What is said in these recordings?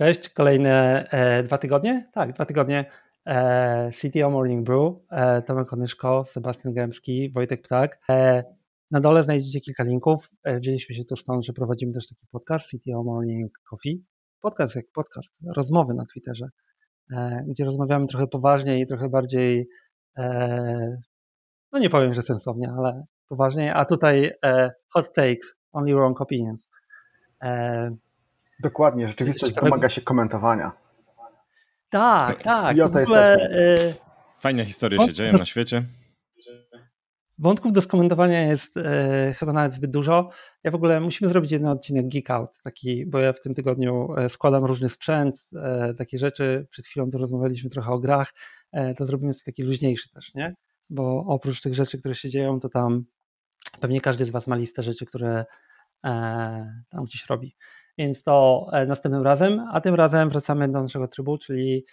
Cześć, kolejne e, dwa tygodnie? Tak, dwa tygodnie. E, CTO Morning Brew, e, Tomek Onyszko, Sebastian Gębski, Wojtek Ptak. E, na dole znajdziecie kilka linków. E, wzięliśmy się tu stąd, że prowadzimy też taki podcast CTO Morning Coffee. Podcast jak podcast, rozmowy na Twitterze, e, gdzie rozmawiamy trochę poważniej i trochę bardziej, no nie powiem, że sensownie, ale poważniej, a tutaj hot takes, only wrong opinions. Dokładnie, rzeczywistość domaga się komentowania. Tak, tak. I o to ogóle, e, Fajne historie się dzieją na świecie. Wątków do skomentowania jest e, chyba nawet zbyt dużo. Ja w ogóle musimy zrobić jeden odcinek Geek Out, taki, bo ja w tym tygodniu e, składam różny sprzęt, e, takie rzeczy. Przed chwilą to rozmawialiśmy trochę o grach. E, to zrobimy coś taki luźniejszy też, nie? Bo oprócz tych rzeczy, które się dzieją, to tam pewnie każdy z Was ma listę rzeczy, które e, tam gdzieś robi więc to e, następnym razem, a tym razem wracamy do naszego trybu, czyli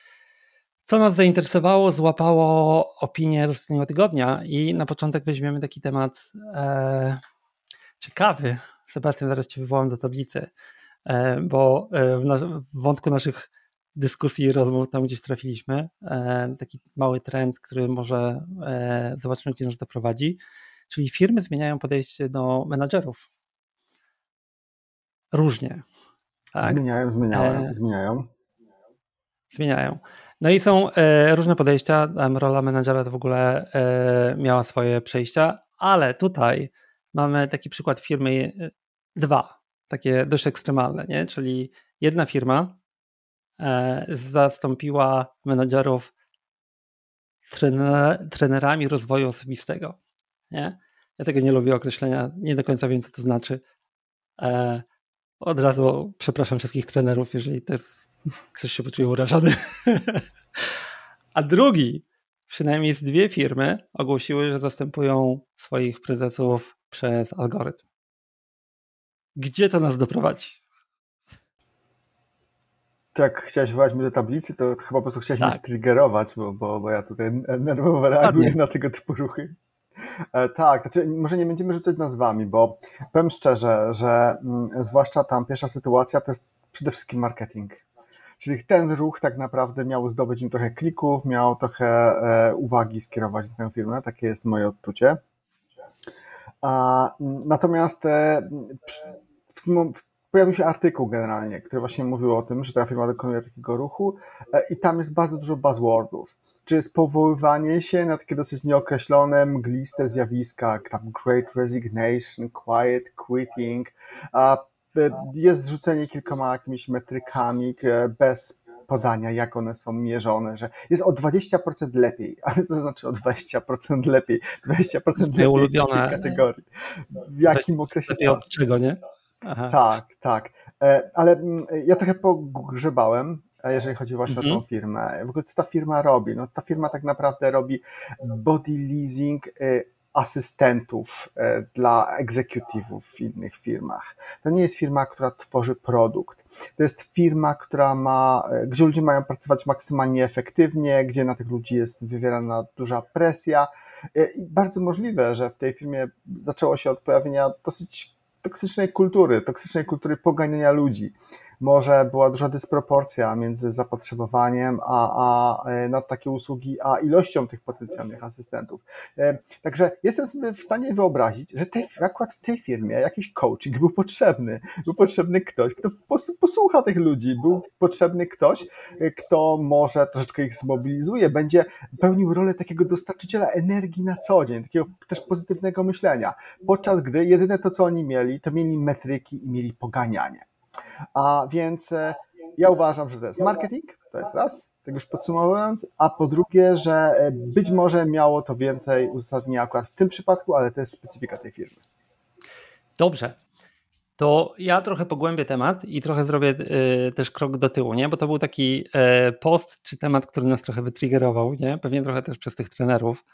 co nas zainteresowało, złapało opinię z ostatniego tygodnia i na początek weźmiemy taki temat e, ciekawy. Sebastian, zaraz Cię wywołam do tablicy, e, bo e, w, nas, w, wątku naszych dyskusji i rozmów tam gdzieś trafiliśmy, e, taki mały trend, który może e, zobaczymy, gdzie nas doprowadzi, czyli firmy zmieniają podejście do menadżerów. Różnie. Tak? Zmieniają, zmieniają, e... zmieniają. Zmieniają. No i są e, różne podejścia. Rola menedżera to w ogóle e, miała swoje przejścia, ale tutaj mamy taki przykład firmy dwa, takie dość ekstremalne, nie? czyli jedna firma zastąpiła menedżerów trener, trenerami rozwoju osobistego. Nie? Ja tego nie lubię określenia, nie do końca wiem, co to znaczy. Od razu przepraszam wszystkich trenerów, jeżeli to jest, ktoś się poczuje urażony. A drugi, przynajmniej z dwie firmy ogłosiły, że zastępują swoich prezesów przez algorytm. Gdzie to nas doprowadzi? Tak, chciałeś włożyć mnie do tablicy, to chyba po prostu chciałeś tak. mnie striggerować, bo, bo, bo ja tutaj nerwowo reaguję na tego typu ruchy. E, tak, znaczy może nie będziemy rzucać nazwami, bo powiem szczerze, że mm, zwłaszcza tam pierwsza sytuacja to jest przede wszystkim marketing. Czyli ten ruch tak naprawdę miał zdobyć im trochę klików, miał trochę e, uwagi skierować na tę firmę, takie jest moje odczucie. A, natomiast e, w, pojawił się artykuł generalnie, który właśnie mówił o tym, że ta firma dokonuje takiego ruchu e, i tam jest bardzo dużo buzzwordów, czy jest powoływanie się na takie dosyć nieokreślone, mgliste zjawiska, jak tam great resignation, quiet quitting, e, jest rzucenie kilkoma jakimiś metrykami e, bez podania, jak one są mierzone, że jest o 20% lepiej, ale co znaczy o 20% lepiej? 20% lepiej ulubione w kategorii. W jakim okresie czasu? Od czego, nie? Aha. Tak, tak. E, ale mm, ja trochę pogrzebałem, e, jeżeli chodzi właśnie mhm. o tą mhm. firmę. W ogóle co ta firma robi? No, ta firma tak naprawdę robi body leasing e, asystentów dla egzekutywów w innych firmach. To nie jest firma, która tworzy produkt. To jest firma, która ma, gdzie ludzie mają pracować maksymalnie efektywnie, gdzie na tych ludzi jest wywierana duża presja. I bardzo możliwe, że w tej firmie zaczęło się od pojawienia dosyć toksycznej kultury, toksycznej kultury poganiania ludzi może była duża dysproporcja między zapotrzebowaniem a, a, e, na takie usługi, a ilością tych potencjalnych asystentów. E, także jestem sobie w stanie wyobrazić, że tej, akurat w tej firmie jakiś coaching był potrzebny. Był potrzebny ktoś, kto po prostu posłucha tych ludzi. Był potrzebny ktoś, e, kto może troszeczkę ich zmobilizuje, będzie pełnił rolę takiego dostarczyciela energii na co dzień, takiego też pozytywnego myślenia. Podczas gdy jedyne to, co oni mieli, to mieli metryki i mieli poganianie. A więc e, ja uważam, że to jest marketing, to jest raz, tak już podsumowując, a po drugie, że e, być może miało to więcej uzasadnienia akurat w tym przypadku, ale to jest specyfika tej firmy. Dobrze. To ja trochę pogłębię temat i trochę zrobię y, też krok do tyłu, nie? bo to był taki y, post czy temat, który nas trochę wytriggerował, nie? pewnie trochę też przez tych trenerów.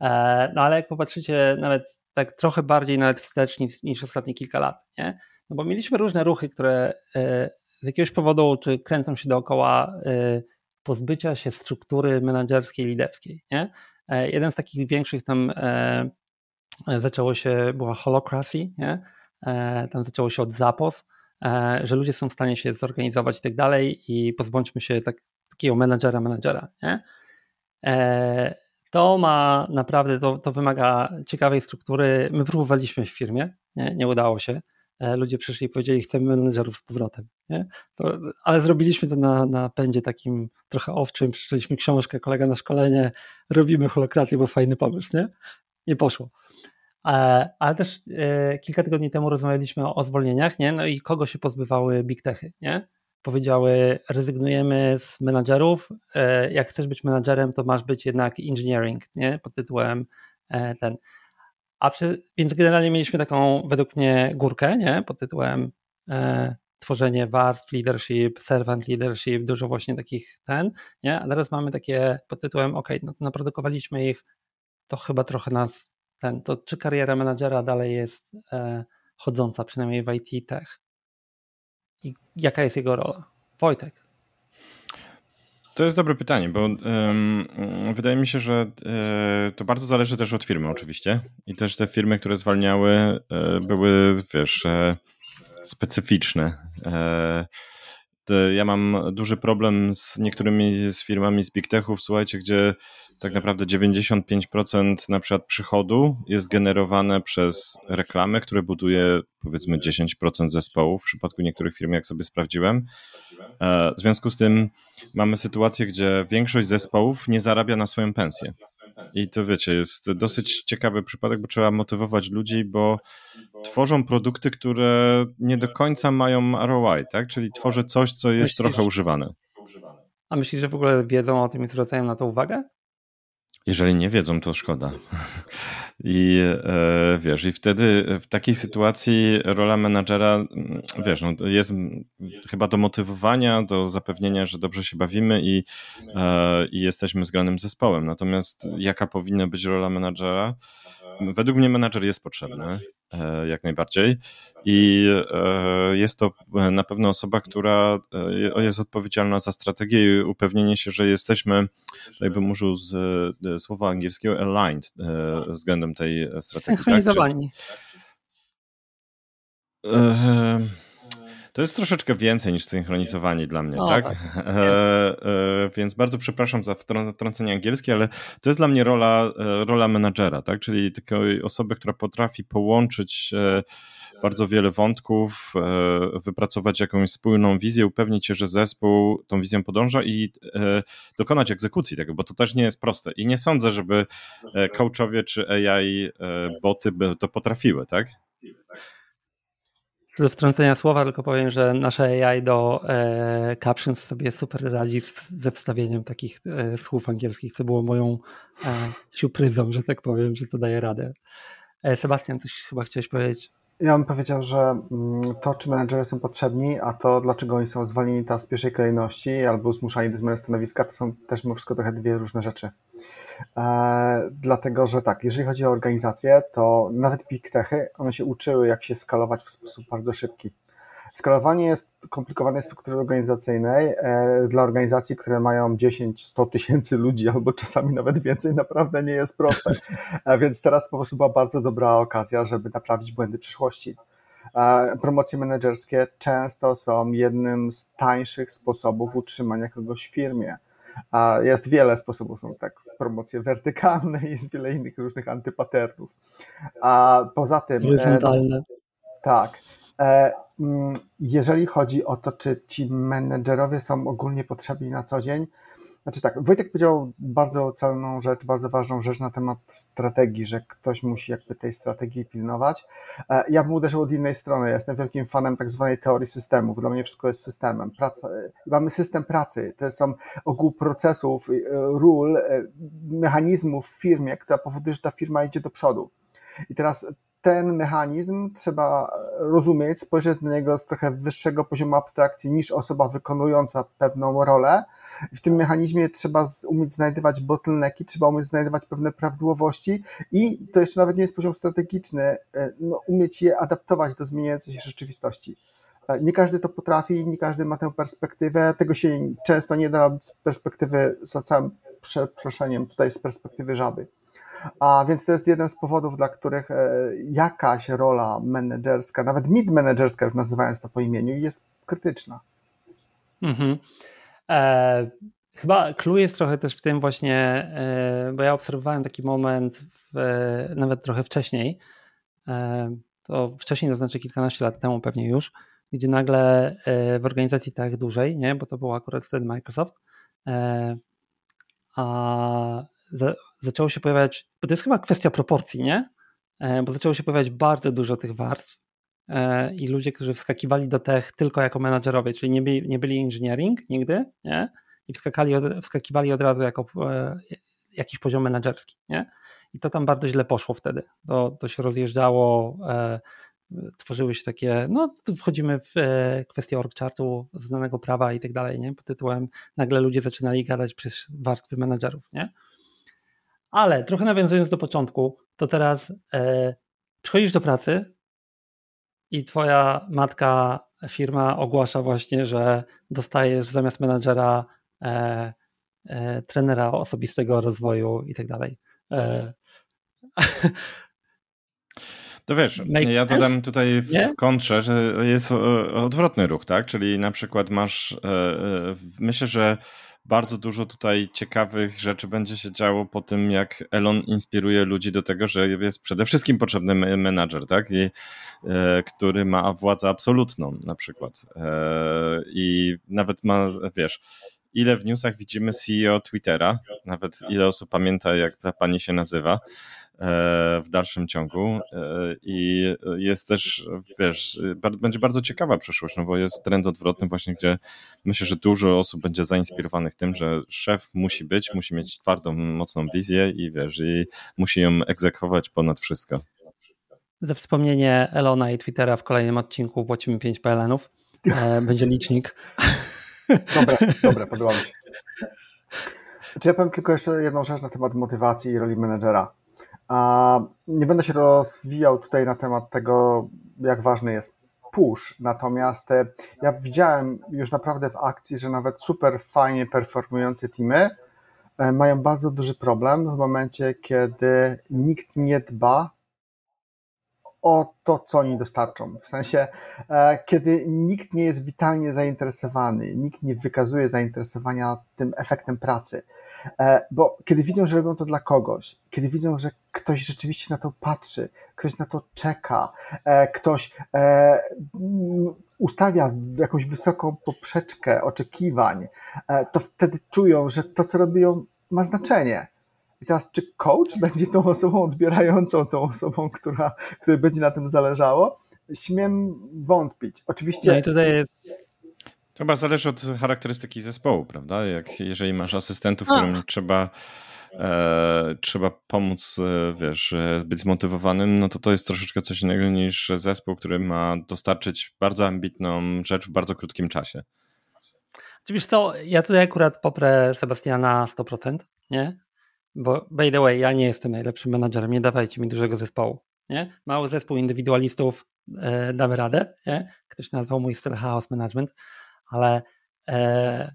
E, no ale jak popatrzycie nawet tak trochę bardziej nawet wstecz niż, niż ostatnie kilka lat, nie? No bo mieliśmy różne ruchy, które e, z jakiegoś powodu czy kręcą się dookoła e, pozbycia się struktury menedżerskiej, liderskiej. Nie? E, jeden z takich większych tam zaczęło się, była holocracy, nie? tam zaczęło się od Zapos, że ludzie są w stanie się zorganizować i tak dalej i pozbądźmy się tak, takiego menadżera, menadżera, nie? To ma naprawdę, to, to wymaga ciekawej struktury. My próbowaliśmy w firmie, nie, nie udało się. E, ludzie przyszli i powiedzieli, chcemy menedżerów z powrotem. Nie? To, ale zrobiliśmy to na, na pędzie takim trochę owczym, przeczytaliśmy książkę, kolega na szkolenie, robimy holokrację, bo fajny pomysł, nie? Nie poszło. E, ale też e, kilka tygodni temu rozmawialiśmy o, zwolnieniach, nie? No i kogo się pozbywały big techy, nie? Powiedziały, rezygnujemy z menadżerów, jak chcesz być menadżerem, to masz być jednak engineering, nie? Pod tytułem ten. A przy, więc generalnie mieliśmy taką, według mnie, górkę, nie? Pod tytułem e, tworzenie warstw, leadership, servant leadership, dużo właśnie takich ten, nie? A teraz mamy takie pod tytułem, ok, no naprodukowaliśmy ich, to chyba trochę nas ten, to czy kariera menadżera dalej jest e, chodząca, przynajmniej w IT tech? I jaka jest jego rola? Wojtek. To jest dobre pytanie, bo um, wydaje mi się, że e, to bardzo zależy też od firmy oczywiście i też te firmy, które zwalniały e, były, wiesz, e, specyficzne. Ja mam duży problem z niektórymi z firmami z big techów, słuchajcie, gdzie tak naprawdę 95% na przykład przychodu jest generowane przez reklamy, które buduje powiedzmy 10% zespołu w przypadku niektórych firm, jak sobie sprawdziłem. E, w związku z tym mamy sytuację, gdzie większość zespołów nie zarabia na swoją pensję. I to wiecie, jest dosyć ciekawy przypadek, bo trzeba motywować ludzi, bo tworzą produkty, które nie do końca mają ROI, tak? Czyli tworzę coś, co jest myślisz, trochę używane. A myślisz, że w ogóle wiedzą o tym i zwracają na to uwagę? Jeżeli nie wiedzą, to szkoda. I e, wiesz, i wtedy w takiej sytuacji rola menadżera, mm, wiesz, no, jest chyba do motywowania, do zapewnienia, że dobrze się bawimy i, e, i jesteśmy zgranym zespołem. Natomiast jaka powinna być rola menadżera? Według mnie menadżer jest potrzebny, e, jak najbardziej. I e, jest to na pewno osoba, która e, jest odpowiedzialna za strategię i upewnienie się, że jesteśmy, jakby użył z słowa angielskiego, aligned względem tej strategii. Synchronizowani. Tak? To jest troszeczkę więcej niż synchronizowanie dla mnie, tak? tak. E, e, więc bardzo przepraszam za wtrącenie angielskie, ale to jest dla mnie rola, e, rola menadżera, tak? Czyli takiej osoby, która potrafi połączyć e, bardzo wiele wątków, e, wypracować jakąś spójną wizję, upewnić się, że zespół tą wizją podąża i e, dokonać egzekucji tego, bo to też nie jest proste. I nie sądzę, żeby coachowie czy AI boty by to potrafiły, tak? Ze wtrącenia słowa tylko powiem, że nasze AI do e, captions sobie super radzi z, ze wstawieniem takich e, słów angielskich, co było moją e, siupryzą, że tak powiem, że to daje radę. E, Sebastian, coś chyba chciałeś powiedzieć? Ja bym powiedział, że mm, to, czy menedżerowie są potrzebni, a to, dlaczego oni są zwolnieni teraz w pierwszej kolejności albo zmuszani do zmiany stanowiska, to są też mimo wszystko trochę dwie różne rzeczy. E, dlatego, że tak, jeżeli chodzi o organizację, to nawet big techy, one się uczyły, jak się skalować w sposób bardzo szybki. Skalowanie jest komplikowanej struktury organizacyjnej e, dla organizacji, które mają 10-100 tysięcy ludzi albo czasami nawet więcej, naprawdę nie jest proste. E, więc teraz po prostu była bardzo dobra okazja, żeby naprawić błędy przyszłości. E, promocje menedżerskie często są jednym z tańszych sposobów utrzymania kogoś w firmie. Jest wiele sposobów, są tak promocje wertykalne i jest wiele innych różnych antypaternów. A poza tym. Horyzontalne. Tak. Mm, jeżeli chodzi o to, czy ci menedżerowie są ogólnie potrzebni na co dzień, znaczy tak, Wojtek powiedział bardzo celną rzecz, bardzo ważną rzecz na temat strategii, że ktoś musi jakby tej strategii pilnować. E, ja bym uderzył od innej strony. Ja jestem wielkim fanem tak zwanej teorii systemów. Dla mnie wszystko jest systemem. Praca, mamy system pracy. To są ogół procesów, e, ról, e, mechanizmów w firmie, która powoduje, że ta firma idzie do przodu. I teraz ten mechanizm trzeba rozumieć, spojrzeć na niego z trochę wyższego poziomu abstrakcji niż osoba wykonująca pewną rolę. W tym mechanizmie trzeba umieć znajdywać bottlenecki, trzeba umieć znajdywać pewne prawidłowości i to jeszcze nawet nie jest poziom strategiczny, e, no, umieć je adaptować do zmieniającej się rzeczywistości. E, nie każdy to potrafi, nie każdy ma tę perspektywę, tego się często nie da z perspektywy, za całym przeproszeniem, tutaj z perspektywy żaby. A więc to jest jeden z powodów, dla których e, jakaś rola menedżerska, nawet mid-menedżerska, już nazywając to po imieniu, jest krytyczna. Mhm. E, chyba clue jest trochę też w tym właśnie, e, bo ja obserwowałem taki moment w, nawet trochę wcześniej, e, to wcześniej, to znaczy kilkanaście lat temu pewnie już, gdzie nagle e, w organizacji tak dużej, nie, bo to był akurat wtedy Microsoft, e, a za, zaczęło się pojawiać, bo to jest chyba kwestia proporcji, nie? E, bo zaczęło się pojawiać bardzo dużo tych warstw i ludzie, którzy wskakiwali do tech tylko jako menadżerowie, czyli nie byli, nie byli engineering nigdy, nie? I wskakali od, wskakiwali od razu jako jakiś poziom menedżerski, nie? I to tam bardzo źle poszło wtedy. To, to się rozjeżdżało, tworzyły się takie, no tu wchodzimy w e, kwestię org chartu, znanego prawa i tak dalej, nie? Pod tytułem nagle ludzie zaczynali gadać przez warstwy menedżerów, nie? Ale trochę nawiązując do początku, to teraz e, przychodzisz do pracy i twoja matka firma ogłasza właśnie, że dostajesz zamiast menedżera e, e, trenera osobistego rozwoju i tak dalej. E, To wiesz, Make ja dodam tutaj w nie? kontrze, że jest odwrotny ruch, tak? Czyli na przykład masz, e, e, myślę, że bardzo dużo tutaj ciekawych rzeczy będzie się działo po tym, jak Elon inspiruje ludzi do tego, że jest przede wszystkim potrzebny menadżer, tak? I, e, który ma władzę absolutną na przykład. I nawet ma, wiesz, ile w newsach widzimy CEO Twittera, nawet ile osób pamięta, jak ta pani się nazywa. E, w dalszym ciągu e, i jest też, wiesz, będzie bardzo ciekawa przyszłość, no bo jest trend odwrotny właśnie, gdzie myślę, że dużo osób będzie zainspirowanych tym, że szef musi być, musi mieć twardą, mocną wizję i wiesz, i musi ją egzekwować ponad wszystko. Za wspomnienie Elona i Twittera w kolejnym odcinku płacimy 5 PLN-ów. E, będzie licznik. Dobre, dobre, podoba mi się. Czy ja powiem tylko jeszcze jedną rzecz na temat motywacji i roli menedżera a nie będę się rozwijał tutaj na temat tego, jak ważny jest push, natomiast e, ja widziałem już naprawdę w akcji, że nawet super fajnie performujące teamy e, mają bardzo duży problem w momencie, kiedy nikt nie dba o to, co oni dostarczą. W sensie, e, kiedy nikt nie jest witalnie zainteresowany, nikt nie wykazuje zainteresowania tym efektem pracy. E, bo kiedy widzą, że robią to dla kogoś, kiedy widzą, że ktoś rzeczywiście na to patrzy, ktoś na to czeka, e, ktoś e, ustawia jakąś wysoką poprzeczkę oczekiwań, to wtedy czują, że to, co robią, ma znaczenie. I teraz, czy coach będzie tą osobą odbierającą, tą osobą, która, której będzie na tym zależało? Śmiem wątpić. Oczywiście. No i tutaj jest chyba zależy od charakterystyki zespołu, prawda? Jak, jeżeli masz asystentów, którym trzeba, e, trzeba pomóc, e, wiesz, e, być zmotywowanym, no to to jest troszeczkę coś innego niż zespół, który ma dostarczyć bardzo ambitną rzecz w bardzo krótkim czasie. Wiesz co, ja tutaj akurat poprę Sebastiana 100%, nie? Bo by the way, ja nie jestem najlepszym menadżerem, nie dawajcie mi dużego zespołu, nie? Mały zespół indywidualistów, e, damy radę, nie? Ktoś nazwał mój styl chaos management, ale, e,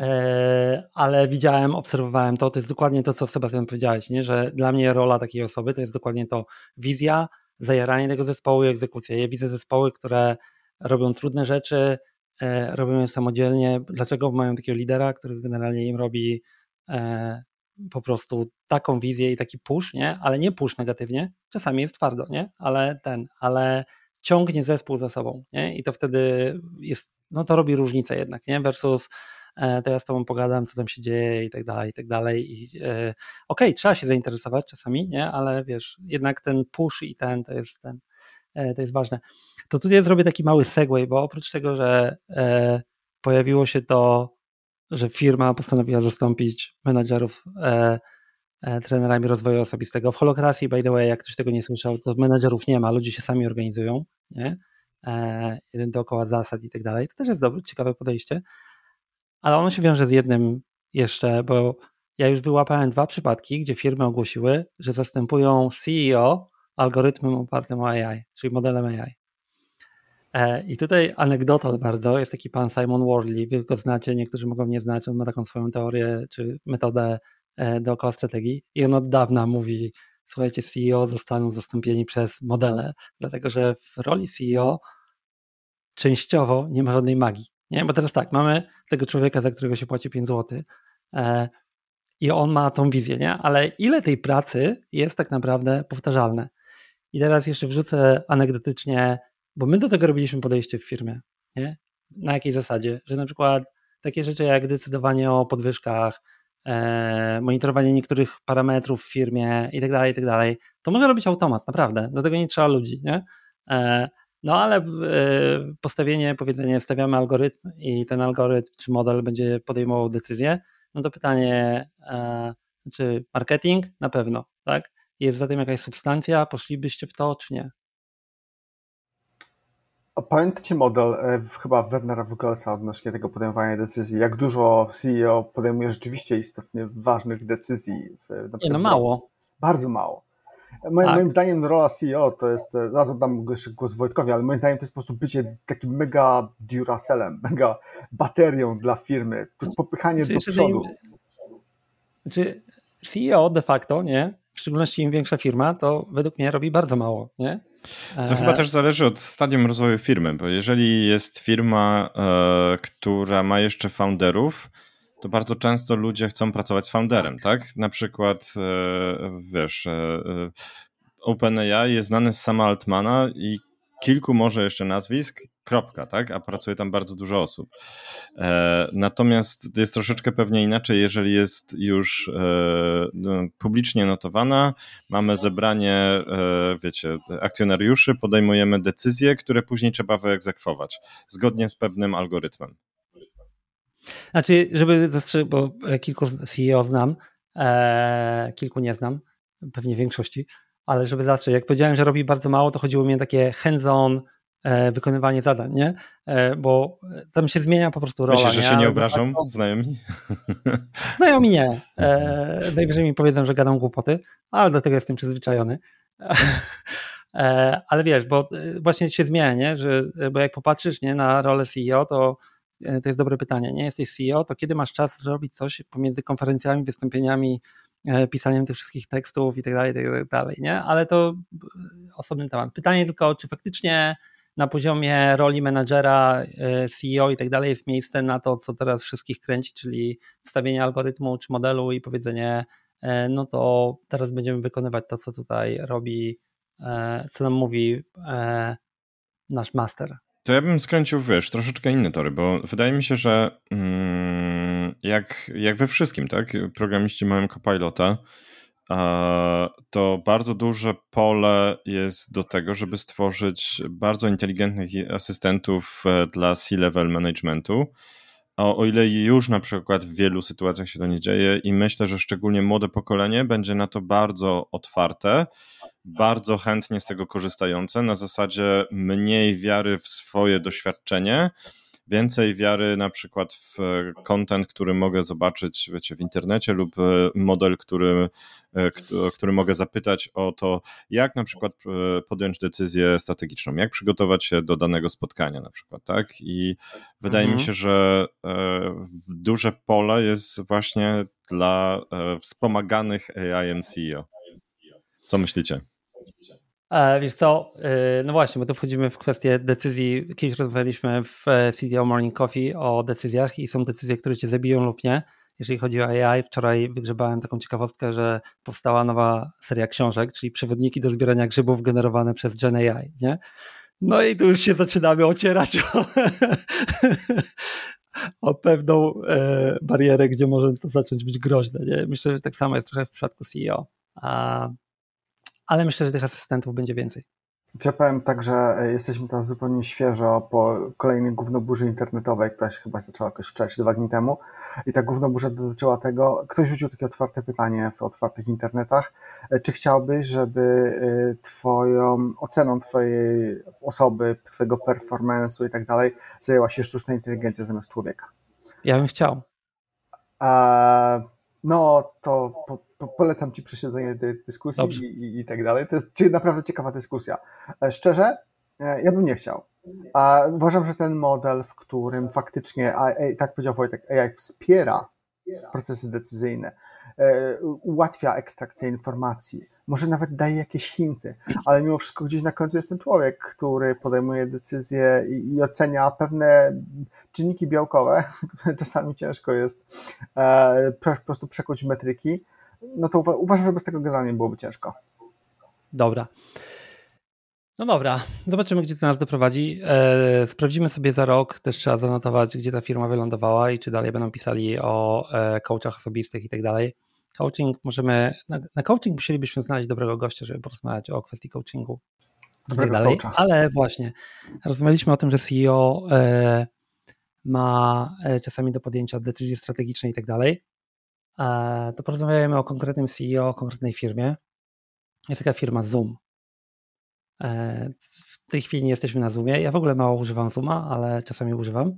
e, ale widziałem, obserwowałem to, to jest dokładnie to, co Sebastian powiedziałeś, nie? że dla mnie rola takiej osoby to jest dokładnie to wizja, zajaranie tego zespołu i egzekucja. Ja widzę zespoły, które robią trudne rzeczy, e, robią je samodzielnie. Dlaczego mają takiego lidera, który generalnie im robi e, po prostu taką wizję i taki push, nie? Ale nie push negatywnie, czasami jest twardo, nie? Ale ten, ale ciągnie zespół za sobą, nie? I to wtedy jest, no to robi różnicę jednak, nie? Versus e, to ja z tobą pogadam, co tam się dzieje i tak dalej, i tak dalej. I, e, okej, okay, trzeba się zainteresować czasami, nie? Ale wiesz, jednak ten push i ten to jest ten, e, to jest ważne. To tutaj zrobię taki mały segway, bo oprócz tego, że pojawiło się to, że firma postanowiła zastąpić menadżerów trenerami rozwoju osobistego. W holokracji, by the way, jak ktoś tego nie słyszał, to menedżerów nie ma, ludzie się sami organizują, nie? E, dookoła zasad i tak dalej. To też jest dobre, ciekawe podejście, ale ono się wiąże z jednym jeszcze, bo ja już wyłapałem dwa przypadki, gdzie firmy ogłosiły, że zastępują CEO algorytmem opartym o AI, czyli modelem AI. E, I tutaj anegdotal bardzo, jest taki pan Simon Wardley, wy go znacie, niektórzy mogą nie znać, on ma taką swoją teorię czy metodę dookoła strategii. I on od dawna mówi, słuchajcie, CEO zostaną zastąpieni przez modele, dlatego że w roli CEO częściowo nie ma żadnej magii. Nie? Bo teraz tak, mamy tego człowieka, za którego się płaci 5 zł e, i on ma tą wizję, nie? ale ile tej pracy jest tak naprawdę powtarzalne? I teraz jeszcze wrzucę anegdotycznie, bo my do tego robiliśmy podejście w firmie. Nie? Na jakiej zasadzie? Że na przykład takie rzeczy jak decydowanie o podwyżkach, monitorowanie niektórych parametrów w firmie i tak dalej, i tak dalej, to może robić automat, naprawdę. Do tego nie trzeba ludzi, nie? E, no ale e, postawienie, powiedzenie, stawiamy algorytm i ten algorytm czy model będzie podejmował decyzję, no to pytanie, e, czy marketing? Na pewno, tak? Jest za tym jakaś substancja? Poszlibyście w to, czy nie? A pamiętacie model e, chyba Wernera Wugelsa odnośnie tego podejmowania decyzji? Jak dużo CEO podejmuje rzeczywiście istotnie ważnych decyzji? W, nie, no mało. Bardzo mało. Moim, tak. moim zdaniem rola CEO to jest, e, zaraz oddam głos Wojtkowi, ale moim zdaniem to jest po prostu bycie takim mega Duracellem, mega baterią dla firmy, popychanie znaczy, do przodu. Znaczy CEO de facto, nie? W szczególności im większa firma, to według mnie robi bardzo mało, nie? To chyba e, też zależy od stadium rozwoju firmy, bo jeżeli jest firma, e, która ma jeszcze founderów, to bardzo często ludzie chcą pracować z founderem, tak? Na przykład, e, wiesz, e, OpenAI jest znany z sama Altmana i kilku może jeszcze nazwisk, kropka, tak? A pracuje tam bardzo dużo osób. natomiast jest troszeczkę pewnie inaczej, jeżeli jest już no, publicznie notowana, mamy zebranie, wiecie, akcjonariuszy, podejmujemy decyzje, które później trzeba wyegzekwować, zgodnie z pewnym algorytmem. Znaczy, żeby zastrzec, bo kilku CEO znam, e, kilku nie znam, pewnie większości, ale żeby zastrzec, jak powiedziałem, że robi bardzo mało, to chodziło mi o takie hands-on e, wykonywanie zadań, nie? E, bo tam się zmienia po prostu rola. Myślisz, że się nie obrażą tak, znajomi? Znajomi nie. E, najwyżej mi powiedzą, że gadam głupoty, ale do tego jestem przyzwyczajony. E, ale wiesz, bo e, właśnie się zmienia, nie? Że, bo jak popatrzysz nie, na rolę CEO, to E, to jest dobre pytanie. Nie jesteś CEO, to kiedy masz czas zrobić coś pomiędzy konferencjami, wystąpieniami, e, pisaniem tych wszystkich tekstów i tak dalej, i tak dalej, nie? Ale to osobny temat. Pytanie tylko, czy faktycznie na poziomie roli menadżera, e, CEO i tak dalej jest miejsce na to, co teraz wszystkich kręci, czyli wstawienie algorytmu czy modelu i powiedzenie, no to teraz będziemy wykonywać to, co tutaj robi, co nam mówi nasz master. To ja bym skręcił, wiesz, troszeczkę inne tory, bo wydaje mi się, że mm, jak, jak we wszystkim, tak, programiści mają copilota, to bardzo duże pole jest do tego, żeby stworzyć bardzo inteligentnych asystentów e, dla C-level managementu. O, o ile już na przykład w wielu sytuacjach się to nie dzieje i myślę, że szczególnie młode pokolenie będzie na to bardzo otwarte, bardzo chętnie z tego korzystające, na zasadzie mniej wiary w swoje doświadczenie, więcej wiary na przykład w content, który mogę zobaczyć wiecie, w internecie lub e, model, który, e, który mogę zapytać o to, jak na przykład e, podjąć decyzję strategiczną, jak przygotować się do danego spotkania na przykład, tak? I wydaje mhm. mi się, że duże pole jest właśnie dla wspomaganych AI CEO. Co myślicie? Wiesz co, e, no właśnie, bo tu wchodzimy w kwestię decyzji. Kiedyś rozmawialiśmy w e, CDO Morning Coffee o decyzjach i są decyzje, które cię zabiją lub nie. Jeżeli chodzi o AI, wczoraj wygrzebałem taką ciekawostkę, że powstała nowa seria książek, czyli przewodniki do zbierania grzybów generowane przez Gen AI, nie? No i tu już się zaczynamy ocierać o, o pewną e, barierę, gdzie może to zacząć być groźne. Nie? Myślę, że tak samo jest trochę w przypadku CEO. A ale myślę, że tych asystentów będzie więcej. Ja powiem tak, że e, jesteśmy teraz zupełnie świeżo po kolejnej gównoburzy internetowej, która się chyba zaczęła jakoś wczoraj czy dwa dni temu. I ta gównoburza dotyczyła tego, ktoś rzucił takie otwarte pytanie w otwartych internetach, e, czy chciałbyś, żeby e, twoją oceną twojej osoby, twojego performance'u i tak dalej zajęła się sztuczna inteligencja zamiast człowieka? Ja bym chciał. A, no, to po, polecam Ci prześledzenie tej dyskusji i, i, tak dalej. To jest naprawdę ciekawa dyskusja. E, szczerze, e, ja bym nie chciał. A uważam, że ten model, w którym faktycznie, tak powiedział Wojtek, AI wspiera procesy decyzyjne, ułatwia ekstrakcję informacji, może nawet daje jakieś hinty, ale mimo wszystko gdzieś na końcu jest ten człowiek, który podejmuje decyzje i, i ocenia pewne czynniki białkowe, które czasami ciężko jest e, po prostu przekuć metryki, no to uważam, że bez tego generalnie byłoby ciężko. Dobra. No dobra, zobaczymy, gdzie to nas doprowadzi. E, sprawdzimy sobie za rok, też trzeba zanotować, gdzie ta firma wylądowała i czy dalej będą pisali o e, coachach osobistych i tak dalej. Coaching możemy, na, na coaching musielibyśmy znaleźć dobrego gościa, żeby porozmawiać o kwestii coachingu i tak dalej. Coacha. Ale właśnie, rozmawialiśmy o tym, że CEO e, ma e, czasami do podjęcia decyzji strategicznej i tak dalej. E, to porozmawiajmy o konkretnym CEO, o konkretnej firmie. Jest taka firma Zoom. E, w tej chwili nie jesteśmy na Zoomie. Ja w ogóle mało używam Zooma, ale czasami używam.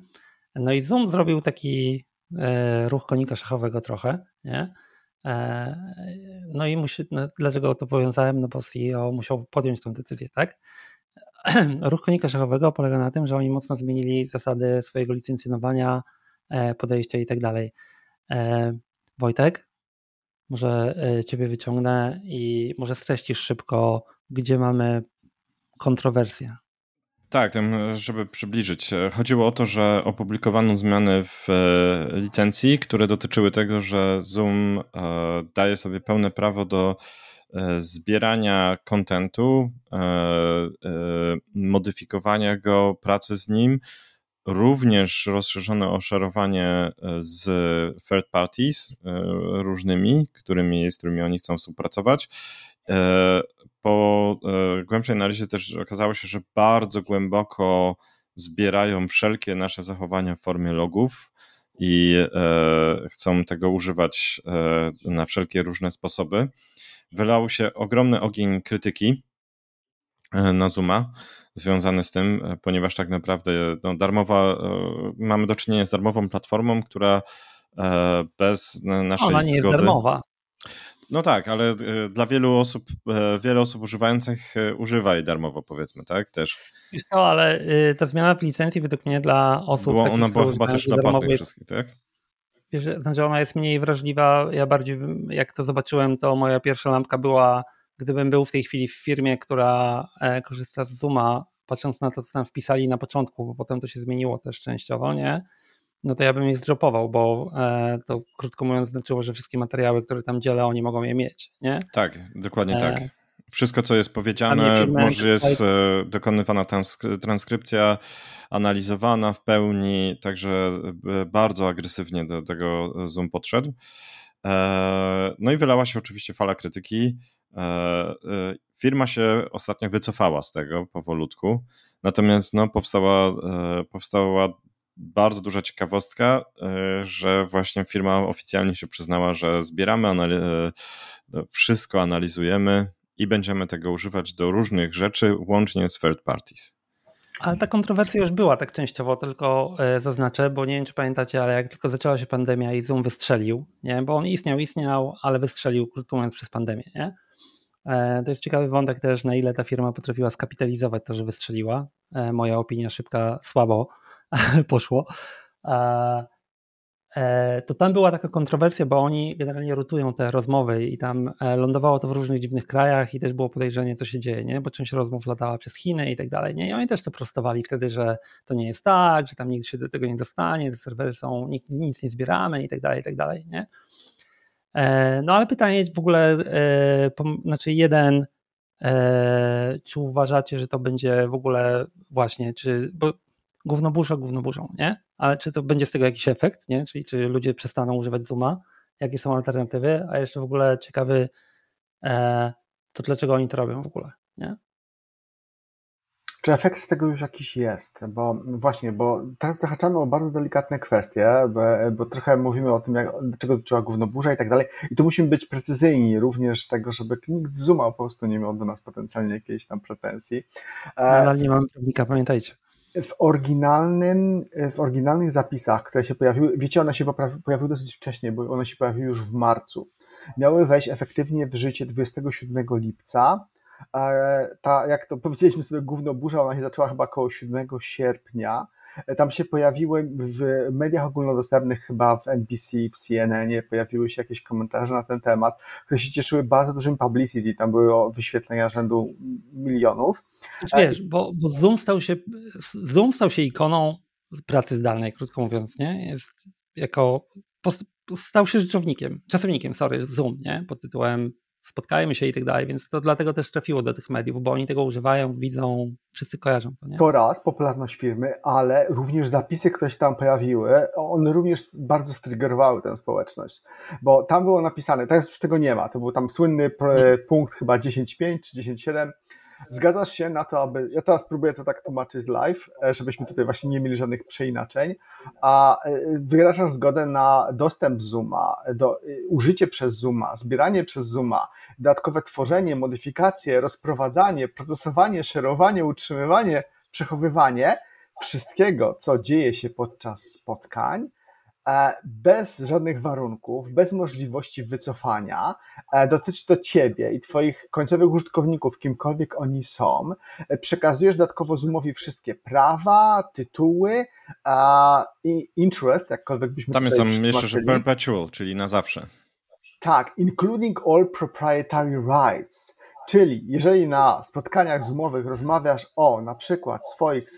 No i Zoom zrobił taki e, ruch konika szachowego trochę, nie? No i musi, no, dlaczego to powiązałem? No bo CEO musiał podjąć tę decyzję, tak? Ruch konika szachowego polega na tym, że oni mocno zmienili zasady swojego licencjonowania, podejścia i tak dalej. Wojtek, może ciebie wyciągnę i może streścisz szybko, gdzie mamy kontrowersję. Tak, żeby przybliżyć. Chodziło o to, że opublikowano zmiany w e, licencji, które dotyczyły tego, że Zoom e, daje sobie pełne prawo do e, zbierania kontentu, modyfikowania go, pracy z nim, również rozszerzone o szerowanie z third parties różnymi, którymi, z którymi oni chcą współpracować po e, głębszej analizie też okazało się, że bardzo głęboko zbierają wszelkie nasze zachowania w formie logów i e, chcą tego używać e, na wszelkie różne sposoby. Wylał się ogromny ogień krytyki na Zuma związany z tym, ponieważ tak naprawdę no, darmowa, mamy do czynienia z darmową platformą, która bez naszej Ona nie zgody... jest darmowa. No tak, ale e, dla wielu osób, e, wiele osób używających e, używa jej darmowo, powiedzmy, tak? Też. Wiesz co, ale ta zmiana w licencji według mnie dla osób. Była, ona była chyba też dla płatnych wszystkich, tak? Wiesz, znaczy ona jest mniej wrażliwa. Ja bardziej, jak to zobaczyłem, to moja pierwsza lampka była, gdybym był w tej chwili w firmie, która korzysta z Zooma, patrząc na to, co tam wpisali na początku, bo potem to się zmieniło też częściowo, nie? No to ja bym je zdropował, bo e, to krótko mówiąc znaczyło, że wszystkie materiały, które tam dzielę, oni mogą je mieć, nie? Tak, dokładnie e... tak. Wszystko, co jest powiedziane, może jest e, dokonywana transkrypcja, analizowana w pełni, także bardzo agresywnie do tego Zoom podszedł. No i wylała się oczywiście fala krytyki. Firma się ostatnio wycofała z tego powolutku, natomiast no, powstała, powstała bardzo duża ciekawostka, e, że właśnie firma oficjalnie się przyznała, że zbieramy, e, wszystko analizujemy i będziemy tego używać do różnych rzeczy, łącznie z third parties. Ale ta kontrowersja już była tak częściowo, tylko e, zaznaczę, bo nie wiem, czy pamiętacie, ale jak tylko zaczęła się pandemia i Zoom wystrzelił, nie? bo on istniał, istniał, ale wystrzelił, krótko mówiąc, przez pandemię. Nie? To jest ciekawy wątek też, na ile ta firma potrafiła skapitalizować to, że wystrzeliła. Moja opinia szybka, słabo poszło, e, to tam była taka kontrowersja, bo oni generalnie rotują te rozmowy i tam e, lądowało to w różnych dziwnych krajach i też było podejrzenie, co się dzieje, nie? bo część rozmów latała przez Chiny i tak dalej. Nie? I oni też to prostowali wtedy, że to nie jest tak, że tam nikt się do tego nie dostanie, te serwery są, nic nie zbieramy i tak dalej, i tak dalej. Nie? E, no ale pytanie w ogóle, znaczy jeden, czy uważacie, że to będzie w ogóle właśnie, czy, bo gówno burzą, gówno burzą, nie? Ale czy to będzie z tego jakiś efekt, nie? Czyli czy ludzie przestaną używać Zooma? Jakie są alternatywy? A jeszcze w ogóle ciekawy, e, to dlaczego oni to robią w ogóle, nie? Czy efekt z tego już jakiś jest? Bo właśnie, bo teraz zahaczamy o bardzo delikatne kwestie, bo, bo trochę mówimy o tym, jak, dlaczego trzeba gówno burza i tak dalej. I tu musimy być precyzyjni również tego, żeby nikt Zooma po prostu nie miał do nas potencjalnie jakiejś tam pretensji. Ale nie mamy prawnika, pamiętajcie w oryginalnym, w oryginalnych zapisach, które się pojawiły, wiecie, one się pojawiły dosyć wcześnie, bo one się pojawiły już w marcu. Miały wejść efektywnie w życie 27 lipca. Ta, jak to powiedzieliśmy sobie, gówno burza, ona się zaczęła chyba około 7 sierpnia. Tam się pojawiły w mediach ogólnodostępnych, chyba w NBC, w CNN, pojawiły się jakieś komentarze na ten temat, które się cieszyły bardzo dużym publicity. Tam były wyświetlenia rzędu milionów. Znaczy, wiesz, bo, bo Zoom, stał się, Zoom stał się ikoną pracy zdalnej, krótko mówiąc, nie? Jest jako stał się rzeczownikiem, czasownikiem, sorry, Zoom, nie? Pod tytułem spotkajmy się i tak dalej, więc to dlatego też trafiło do tych mediów, bo oni tego używają, widzą, wszyscy kojarzą to, nie? To raz, popularność firmy, ale również zapisy, które się tam pojawiły, one również bardzo striggerowały tę społeczność, bo tam było napisane, teraz już tego nie ma, to był tam słynny punkt chyba 10.5 czy 10.7, Zgadzasz się na to, aby. Ja teraz próbuję to tak tłumaczyć live, e, żebyśmy tutaj właśnie nie mieli żadnych przeinaczeń, a e, wyrażasz zgodę na dostęp Zooma, do, e, użycie przez Zooma, zbieranie przez Zooma, dodatkowe tworzenie, modyfikacje, rozprowadzanie, procesowanie, szerowanie, utrzymywanie, przechowywanie wszystkiego, co dzieje się podczas spotkań bez żadnych warunków, bez możliwości wycofania, e, dotyczy to Ciebie i Twoich końcowych użytkowników, kimkolwiek oni są. E, przekazujesz dodatkowo Zoomowi wszystkie prawa, tytuły i interest, jakkolwiek byśmy Tam jest tam jeszcze, że perpetual, czyli na zawsze. Tak, including all proprietary rights. Czyli jeżeli na spotkaniach Zoomowych rozmawiasz o na przykład swoich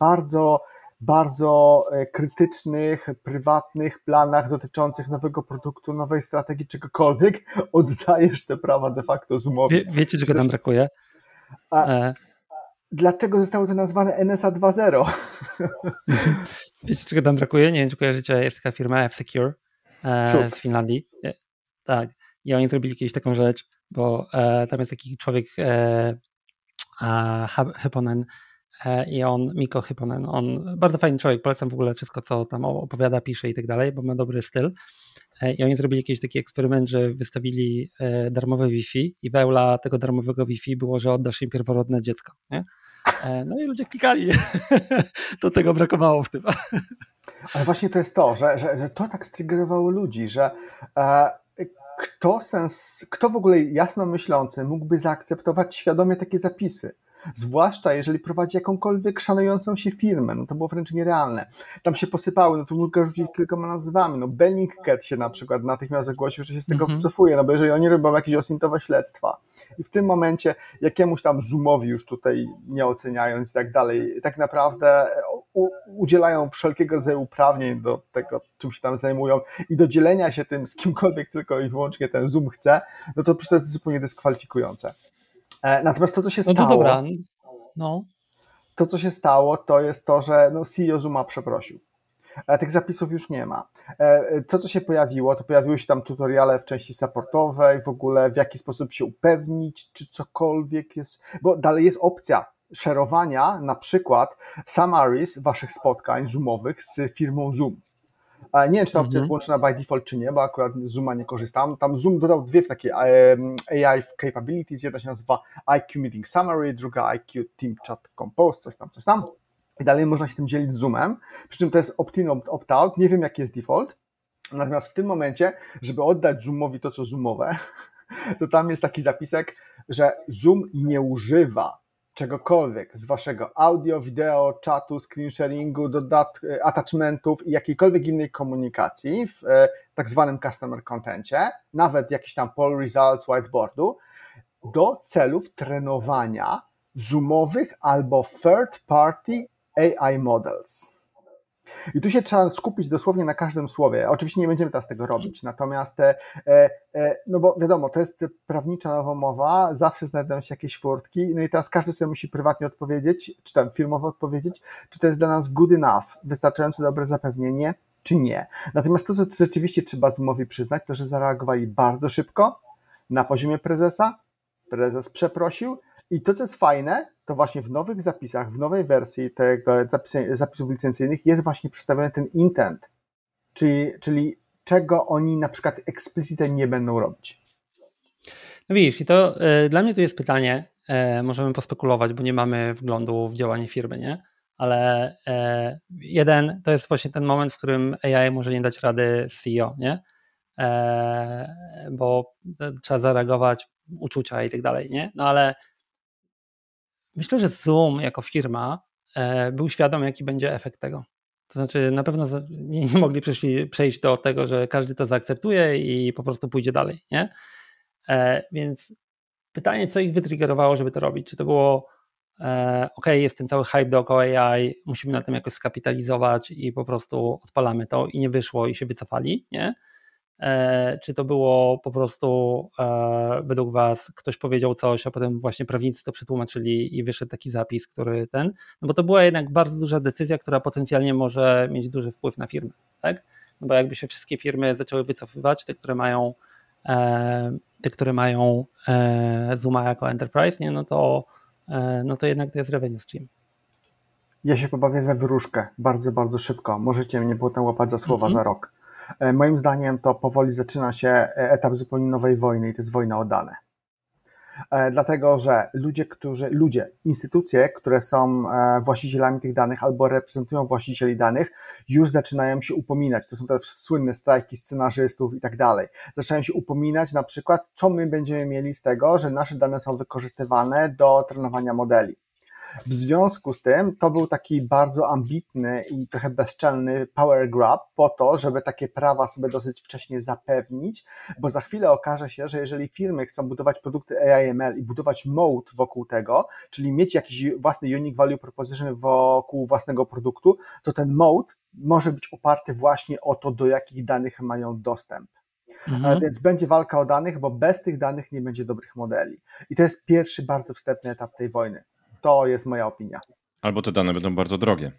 bardzo bardzo e, krytycznych, prywatnych planach dotyczących nowego produktu, nowej strategii, czegokolwiek, oddajesz te prawa de facto z umowy. Wie, wiecie, czego nam brakuje? A, e... Dlatego zostało to nazwane NSA 2.0. Wiecie, czego tam brakuje? Nie wiem, czy kojarzycie, jest taka firma F-Secure e, z Finlandii. E, tak. I oni zrobili kiedyś taką rzecz, bo e, tam jest taki człowiek e, Heponen, E, i on, Miko Hyponen, on bardzo fajny człowiek, polecam w ogóle wszystko, co tam opowiada, pisze i tak dalej, bo ma dobry styl. E, I oni zrobili jakiś taki eksperyment, że wystawili e, darmowe Wi-Fi i wełla tego darmowego Wi-Fi było, że oddasz im pierworodne dziecko. Nie? No i ludzie klikali. to tego brakowało w tym. Ale właśnie to jest to, że, że, że to tak striggerowało ludzi, że e, kto, sens, kto w ogóle jasno myślący mógłby zaakceptować świadomie takie zapisy? Zwłaszcza jeżeli prowadzi jakąkolwiek szanującą się firmę, no to było wręcz nierealne. Tam się posypały, no tu mogę rzucić kilkoma nazwami, no Bellingcat się na przykład natychmiast zagłosił, że się z tego -hmm. wycofuje, no bo jeżeli oni robią jakieś osintowe śledztwa i w tym momencie jakiemuś tam zoomowi już tutaj nie oceniając i tak dalej, tak naprawdę u, udzielają wszelkiego rodzaju uprawnień do tego, czym się tam zajmują i do dzielenia się tym z kimkolwiek tylko i wyłącznie ten zoom chce, no to to jest zupełnie dyskwalifikujące. E, natomiast to, co się no stało. To dobra. No. To, co się stało, to jest to, że no, CEO Zuma przeprosił. E, tych zapisów już nie ma. E, to, co się pojawiło, to pojawiły się tam tutoriale w części supportowej, w ogóle w jaki sposób się upewnić, czy cokolwiek jest, bo dalej jest opcja szerowania na przykład summaries waszych spotkań zoomowych z firmą Zoom. Nie wiem, czy ta opcja jest mhm. włączona by default, czy nie, bo akurat z Zooma nie korzystam. Tam Zoom dodał dwie takie AI capabilities. Jedna się nazywa IQ Meeting Summary, druga IQ Team Chat Compose, coś tam, coś tam. I dalej można się tym dzielić z Zoomem. Przy czym to jest opt-in, opt-out. Nie wiem, jaki jest default. Natomiast w tym momencie, żeby oddać Zoomowi to, co Zoomowe, to tam jest taki zapisek, że Zoom nie używa czegokolwiek z waszego audio, wideo, czatu, screen sharingu, dodat attachmentów i jakiejkolwiek innej komunikacji w e, tak zwanym customer contencie, nawet jakiś tam poll results, whiteboardu, do celów trenowania zoomowych albo third party AI models. I tu się trzeba skupić dosłownie na każdym słowie. Oczywiście nie będziemy teraz tego robić, natomiast, e, e, no bo wiadomo, to jest prawnicza nowomowa, zawsze znajdą się jakieś furtki, no i teraz każdy sobie musi prywatnie odpowiedzieć, czy tam firmowo odpowiedzieć, czy to jest dla nas good enough, wystarczająco dobre zapewnienie, czy nie. Natomiast to, co rzeczywiście trzeba z umowy przyznać, to że zareagowali bardzo szybko na poziomie prezesa. Prezes przeprosił, i to, co jest fajne, to właśnie w nowych zapisach, w nowej wersji tego zapisów licencyjnych jest właśnie przedstawiony ten intent, czyli, czyli czego oni na przykład explicite nie będą robić. No widzisz, i to y, dla mnie to jest pytanie, y, możemy pospekulować, bo nie mamy wglądu w działanie firmy, nie? Ale y, jeden, to jest właśnie ten moment, w którym AI może nie dać rady CEO, nie? bo trzeba zareagować, uczucia i tak dalej, nie? No ale myślę, że Zoom jako firma był świadom, jaki będzie efekt tego. To znaczy, na pewno nie, nie mogli przejść do tego, że każdy to zaakceptuje i po prostu pójdzie dalej, nie? Więc pytanie, co ich wytriggerowało, żeby to robić? Czy to było e, ok, jest ten cały hype dookoła AI, musimy na tym jakoś skapitalizować i po prostu odpalamy to i nie wyszło i się wycofali, nie? E, czy to było po prostu e, według Was ktoś powiedział coś, a potem właśnie prawnicy to przetłumaczyli i wyszedł taki zapis, który ten, no bo to była jednak bardzo duża decyzja, która potencjalnie może mieć duży wpływ na firmę, tak? No bo jakby się wszystkie firmy zaczęły wycofywać, te, które mają e, te, które mają Zooma jako enterprise, nie, no to, no to jednak to jest revenue stream. Ja się pobawię we wróżkę bardzo, bardzo szybko. Możecie mnie potem łapać za słowa mm -hmm. za rok. E, moim zdaniem to powoli zaczyna się e, etap zupełnie nowej wojny i to jest wojna o dane. E, dlatego, że ludzie, którzy, ludzie, instytucje, które są właścicielami tych danych albo reprezentują właścicieli danych, już zaczynają się upominać. To są te słynne strajki scenarzystów i tak dalej. Zaczynają się upominać na przykład, co my będziemy mieli z tego, że nasze dane są wykorzystywane do trenowania modeli. W związku z tym to był taki bardzo ambitny i trochę bezczelny power grab po to, żeby takie prawa sobie dosyć wcześnie zapewnić, bo za chwilę okaże się, że jeżeli firmy chcą budować produkty AIML i budować mode wokół tego, czyli mieć jakiś własny unique value proposition wokół własnego produktu, to ten mode może być oparty właśnie o to, do jakich danych mają dostęp. Mhm. Więc będzie walka o danych, bo bez tych danych nie będzie dobrych modeli. I to jest pierwszy bardzo wstępny etap tej wojny. To jest moja opinia. Albo te dane będą bardzo drogie.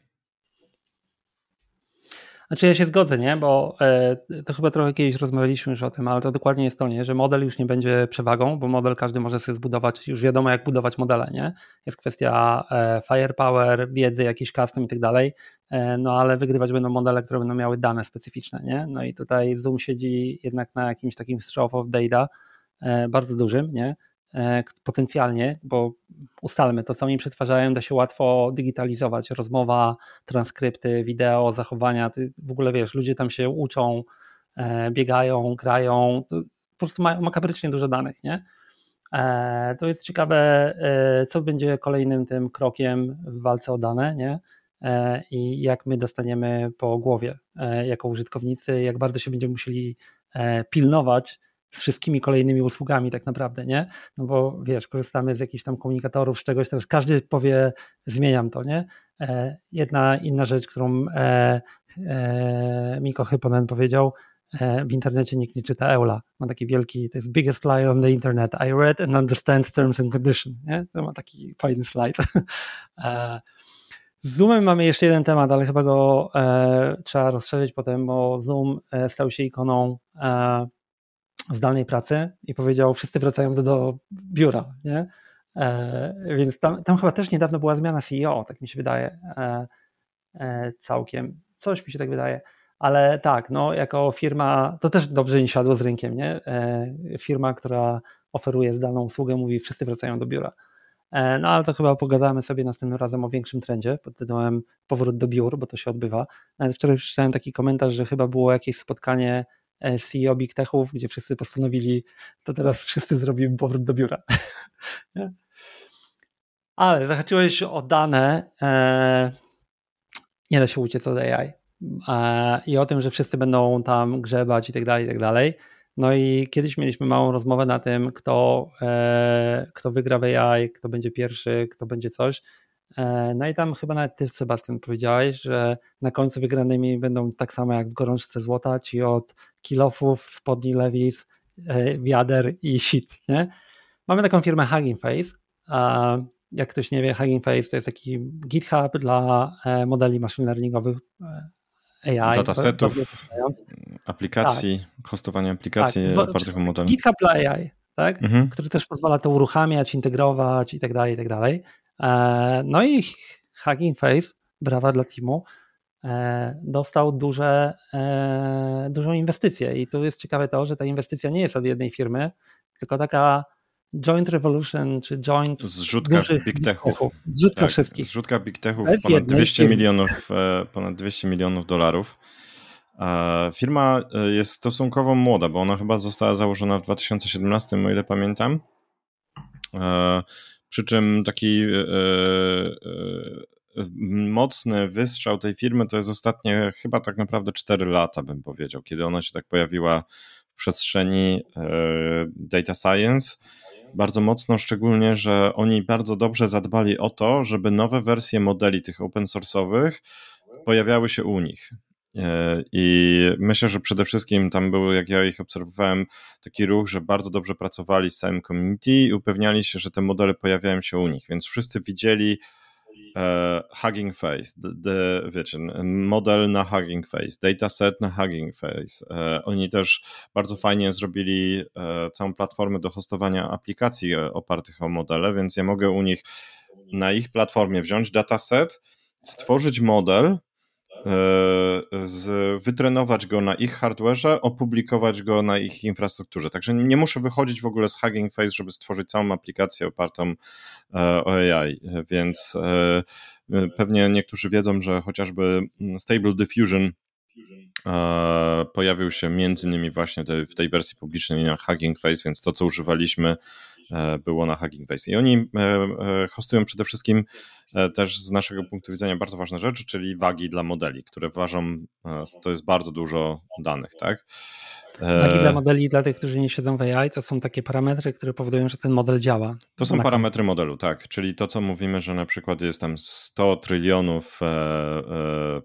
Znaczy ja się zgodzę, nie? Bo e, to chyba trochę kiedyś rozmawialiśmy już o tym, ale to dokładnie jest to, nie? Że model już nie będzie przewagą, bo model każdy może sobie zbudować, już wiadomo jak budować modele, nie? Jest kwestia e, firepower, wiedzy, jakiś custom i tak dalej, e, no ale wygrywać będą modele, które będą miały dane specyficzne, nie? No i tutaj Zoom siedzi jednak na jakimś takim stroke of data bardzo dużym, nie? E, potencjalnie, bo ustalmy to, co oni przetwarzają, da się łatwo digitalizować. Rozmowa, transkrypty, wideo, zachowania. W ogóle wiesz, ludzie tam się uczą, e, biegają, grają. Po prostu mają makabrycznie dużo danych, nie? E, to jest ciekawe, co będzie kolejnym tym krokiem w walce o dane, nie? I jak my dostaniemy po głowie jako użytkownicy, jak bardzo się będziemy musieli pilnować, z wszystkimi kolejnymi usługami tak naprawdę, nie? No bo wiesz, korzystamy z jakichś tam komunikatorów, z czegoś, teraz każdy powie, zmieniam to, nie? E, jedna inna rzecz, którą e, e, Miko Hyponen powiedział, e, w internecie nikt nie czyta Eula. Ma taki wielki, to jest biggest lie on the internet. I read and understand terms and conditions, nie? To ma taki fajny slajd. E, z Zoomem mamy jeszcze jeden temat, ale chyba go e, trzeba rozszerzyć potem, bo Zoom stał się ikoną zdalnej pracy i powiedział, wszyscy wracają do, do biura, nie? E, więc tam, tam chyba też niedawno była zmiana CEO, tak mi się wydaje, e, e, całkiem. Coś mi się tak wydaje. Ale tak, no jako firma, to też dobrze nie siadło z rynkiem, nie? E, firma, która oferuje zdalną usługę, mówi, wszyscy wracają do biura. E, no ale to chyba pogadamy sobie następnym razem o większym trendzie pod tytułem powrót do biur, bo to się odbywa. Nawet wczoraj przeczytałem taki komentarz, że chyba było jakieś spotkanie CEO Big Techów, gdzie wszyscy postanowili, to teraz wszyscy zrobimy powrót do biura. Ale zahaczyłeś o dane, e, nie da się uciec od AI e, i o tym, że wszyscy będą tam grzebać i tak dalej, i tak dalej. No i kiedyś mieliśmy małą rozmowę na tym, kto, kto wygra w AI, kto będzie pierwszy, kto będzie coś. E, no i tam chyba nawet ty, Sebastian, powiedziałeś, że na końcu wygranymi będą tak samo jak w gorączce złota, ci od kilofów, spodni Levis, e, wiader i shit, nie? Mamy taką firmę Hugging Face. Jak ktoś nie wie, Hugging Face to jest taki GitHub dla e, modeli machine learningowych AI. Datasetów, aplikacji, tak. hostowania aplikacji tak. opartych o. GitHub dla AI, tak? Mhm. który też pozwala to uruchamiać, integrować i tak dalej, i tak dalej. E, no i Hugging Face, brawa dla teamu, e, dostał duże, e, dużą inwestycję i tu jest ciekawe to, że ta inwestycja nie jest od jednej firmy, tylko taka Joint Revolution czy Joint zrzutka Big Techów. Zrzutka tak, wszystkich. Zrzutka Big Techów ponad 200 milionów, ponad 200 milionów dolarów. Firma jest stosunkowo młoda, bo ona chyba została założona w 2017, o ile pamiętam. Przy czym taki e, e, mocny wystrzał tej firmy to jest ostatnie chyba tak naprawdę 4 lata, bym powiedział, kiedy ona się tak pojawiła w przestrzeni e, data science. Bardzo mocno, szczególnie, że oni bardzo dobrze zadbali o to, żeby nowe wersje modeli tych open source'owych pojawiały się u nich. E, I myślę, że przede wszystkim tam był, jak ja ich obserwowałem, taki ruch, że bardzo dobrze pracowali z całym community i upewniali się, że te modele pojawiają się u nich, więc wszyscy widzieli e, Hugging Face, the, wiecie, model na Hugging Face, dataset na Hugging Face. E, oni też bardzo fajnie zrobili e, całą platformę do hostowania aplikacji e, opartych o modele, więc ja mogę u nich na ich platformie wziąć dataset, stworzyć model, z, wytrenować go na ich hardwareze, opublikować go na ich infrastrukturze. Także nie muszę wychodzić w ogóle z Hugging Face, żeby stworzyć całą aplikację opartą e, o AI, więc e, pewnie niektórzy wiedzą, że chociażby Stable Diffusion pojawił się między innymi właśnie w tej wersji publicznej na Hugging Face, więc to, co używaliśmy było na Hugging Face. I oni hostują przede wszystkim E, też z naszego punktu widzenia bardzo ważne rzeczy, czyli wagi dla modeli, które ważą, e, to jest bardzo dużo danych, tak? E, wagi dla modeli, dla tych, którzy nie siedzą w AI, to są takie parametry, które powodują, że ten model działa. To są parametry modelu, tak. Czyli to, co mówimy, że na przykład jest tam 100 trylionów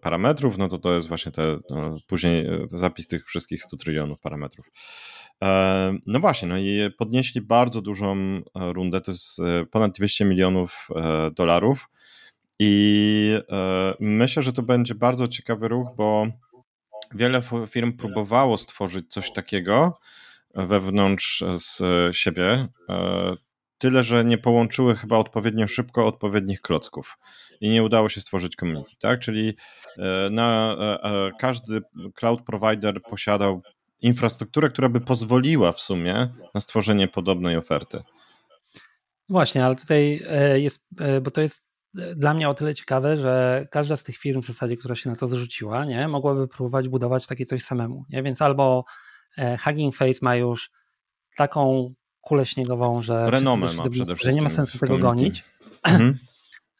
parametrów, no to to jest właśnie te, no, później zapis tych wszystkich 100 trylionów parametrów. No właśnie, no i podnieśli bardzo dużą rundę, to jest ponad 200 milionów dolarów i e, myślę, że to będzie bardzo ciekawy ruch, bo wiele firm próbowało stworzyć coś takiego wewnątrz z siebie. E, tyle, że nie połączyły chyba odpowiednio szybko odpowiednich klocków i nie udało się stworzyć community, tak? Czyli e, na, każdy cloud provider posiadał infrastrukturę, która by pozwoliła w sumie na stworzenie podobnej oferty. Właśnie, ale tutaj jest, bo to jest dla mnie o tyle ciekawe, że każda z tych firm w zasadzie, która się na to zrzuciła, nie, mogłaby próbować budować takie coś samemu. Nie? Więc albo e, Hugging Face ma już taką kulę śniegową, że, Renomę ma przede że nie ma sensu tego gonić. Mhm.